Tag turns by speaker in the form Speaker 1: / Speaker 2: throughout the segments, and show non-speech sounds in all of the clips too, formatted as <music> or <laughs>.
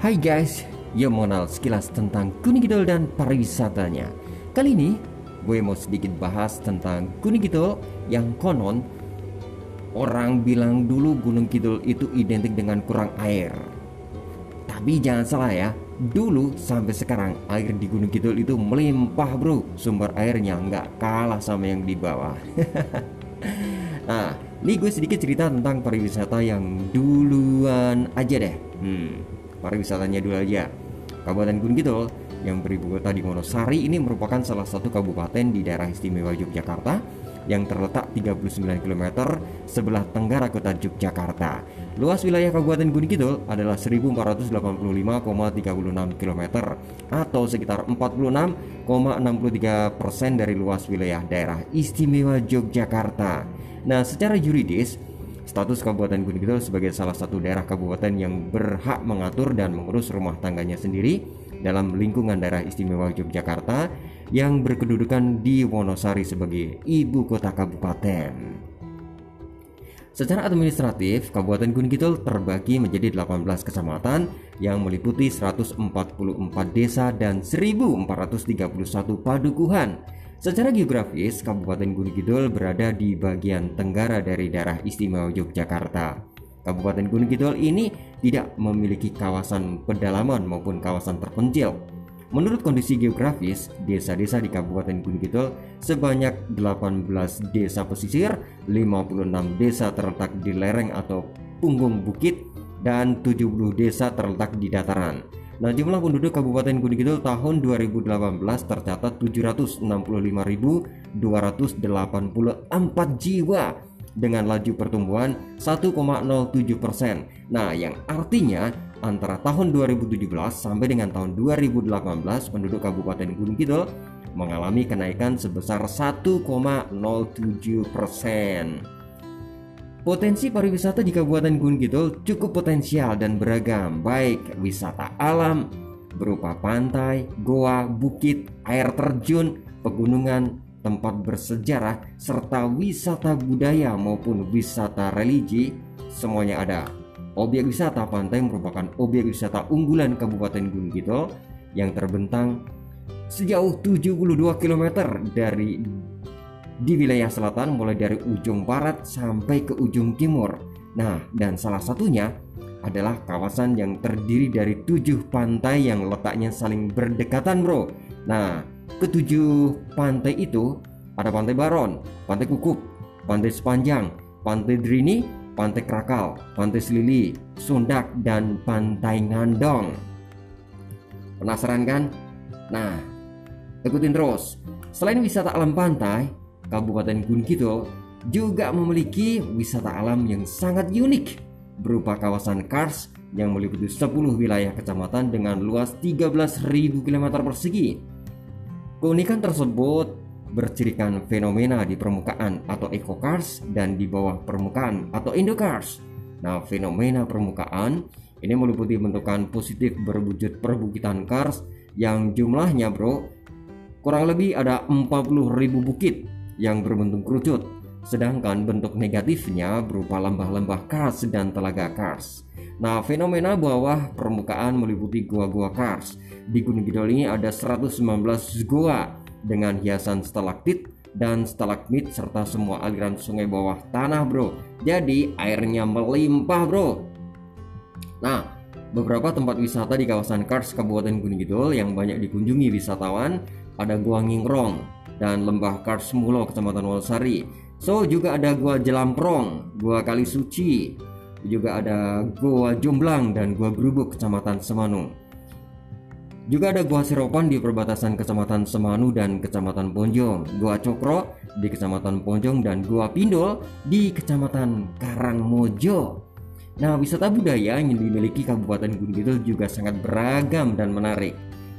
Speaker 1: Hai guys, yuk mengenal sekilas tentang Gunung Kidul dan pariwisatanya. Kali ini gue mau sedikit bahas tentang Gunung Kidul yang konon orang bilang dulu Gunung Kidul itu identik dengan kurang air. Tapi jangan salah ya, dulu sampai sekarang air di Gunung Kidul itu melimpah bro. Sumber airnya nggak kalah sama yang di bawah. <laughs> nah, ini gue sedikit cerita tentang pariwisata yang duluan aja deh. Hmm, pariwisatanya dulu aja. Kabupaten Gunung Kidul yang beribu kota di Wonosari ini merupakan salah satu kabupaten di daerah istimewa Yogyakarta yang terletak 39 km sebelah tenggara kota Yogyakarta. Luas wilayah Kabupaten Gunung Kidul adalah 1485,36 km atau sekitar 46,63 persen dari luas wilayah daerah istimewa Yogyakarta. Nah, secara yuridis, Status Kabupaten Gunung Kidul sebagai salah satu daerah kabupaten yang berhak mengatur dan mengurus rumah tangganya sendiri dalam lingkungan daerah istimewa Yogyakarta yang berkedudukan di Wonosari sebagai ibu kota kabupaten. Secara administratif, Kabupaten Gunung Kidul terbagi menjadi 18 kecamatan yang meliputi 144 desa dan 1431 padukuhan Secara geografis, Kabupaten Gunung Kidul berada di bagian tenggara dari daerah istimewa Yogyakarta. Kabupaten Gunung Kidul ini tidak memiliki kawasan pedalaman maupun kawasan terpencil. Menurut kondisi geografis, desa-desa di Kabupaten Gunung Kidul sebanyak 18 desa pesisir, 56 desa terletak di lereng atau punggung bukit, dan 70 desa terletak di dataran. Nah, jumlah penduduk Kabupaten Gunung Kidul tahun 2018 tercatat 765.284 jiwa dengan laju pertumbuhan 1,07 persen. Nah, yang artinya antara tahun 2017 sampai dengan tahun 2018 penduduk Kabupaten Gunung Kidul mengalami kenaikan sebesar 1,07 persen. Potensi pariwisata di Kabupaten Gunung Kidul cukup potensial dan beragam, baik wisata alam berupa pantai, goa, bukit, air terjun, pegunungan, tempat bersejarah, serta wisata budaya maupun wisata religi, semuanya ada. Objek wisata pantai merupakan objek wisata unggulan Kabupaten Gunung Kidul yang terbentang sejauh 72 km dari di wilayah selatan mulai dari ujung barat sampai ke ujung timur. Nah, dan salah satunya adalah kawasan yang terdiri dari tujuh pantai yang letaknya saling berdekatan bro. Nah, ketujuh pantai itu ada Pantai Baron, Pantai Kukup, Pantai Sepanjang, Pantai Drini, Pantai Krakal, Pantai Selili, Sundak, dan Pantai Ngandong. Penasaran kan? Nah, ikutin terus. Selain wisata alam pantai, Kabupaten Gunung Kidul juga memiliki wisata alam yang sangat unik berupa kawasan Kars yang meliputi 10 wilayah kecamatan dengan luas 13.000 km persegi. Keunikan tersebut bercirikan fenomena di permukaan atau ekokars dan di bawah permukaan atau endokars. Nah, fenomena permukaan ini meliputi bentukan positif berwujud perbukitan kars yang jumlahnya bro kurang lebih ada 40.000 bukit yang berbentuk kerucut, sedangkan bentuk negatifnya berupa lembah-lembah kars dan telaga kars. Nah, fenomena bawah permukaan meliputi gua-gua kars. Di Gunung Kidul ini ada 119 gua dengan hiasan stalaktit dan stalagmit serta semua aliran sungai bawah tanah, Bro. Jadi, airnya melimpah, Bro. Nah, beberapa tempat wisata di kawasan Kars Kabupaten Gunung Kidul yang banyak dikunjungi wisatawan ada Gua Ngingrong, dan Lembah Kars Mulo Kecamatan Wonosari. So juga ada Gua Jelamprong, Gua Kali Suci, juga ada Gua Jomblang dan Gua Grubuk Kecamatan Semanu. Juga ada Gua Seropan di perbatasan Kecamatan Semanu dan Kecamatan Ponjong, Gua Cokro di Kecamatan Ponjong dan Gua Pindol di Kecamatan Karangmojo. Nah, wisata budaya yang dimiliki Kabupaten Gunung Kidul juga sangat beragam dan menarik.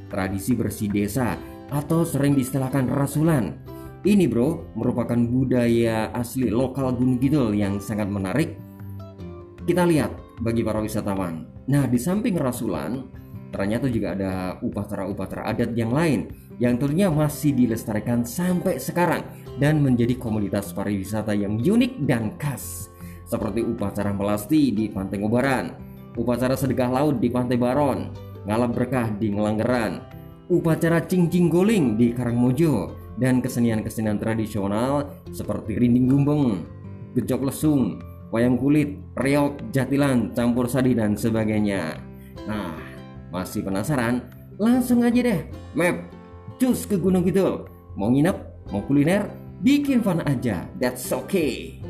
Speaker 1: Tradisi bersih desa atau sering diistilahkan rasulan. Ini bro merupakan budaya asli lokal Gunung Kidul yang sangat menarik. Kita lihat bagi para wisatawan. Nah di samping rasulan ternyata juga ada upacara-upacara adat yang lain yang tentunya masih dilestarikan sampai sekarang dan menjadi komunitas pariwisata yang unik dan khas seperti upacara melasti di Pantai Ngobaran, upacara sedekah laut di Pantai Baron, ngalap berkah di Ngelanggeran, upacara cincing goling di Karangmojo, dan kesenian-kesenian tradisional seperti rinding gumbeng, gejok lesung, wayang kulit, reok, jatilan, campur sadi dan sebagainya. Nah, masih penasaran? Langsung aja deh, map, cus ke Gunung Kidul. Mau nginep, mau kuliner, bikin fun aja. That's okay.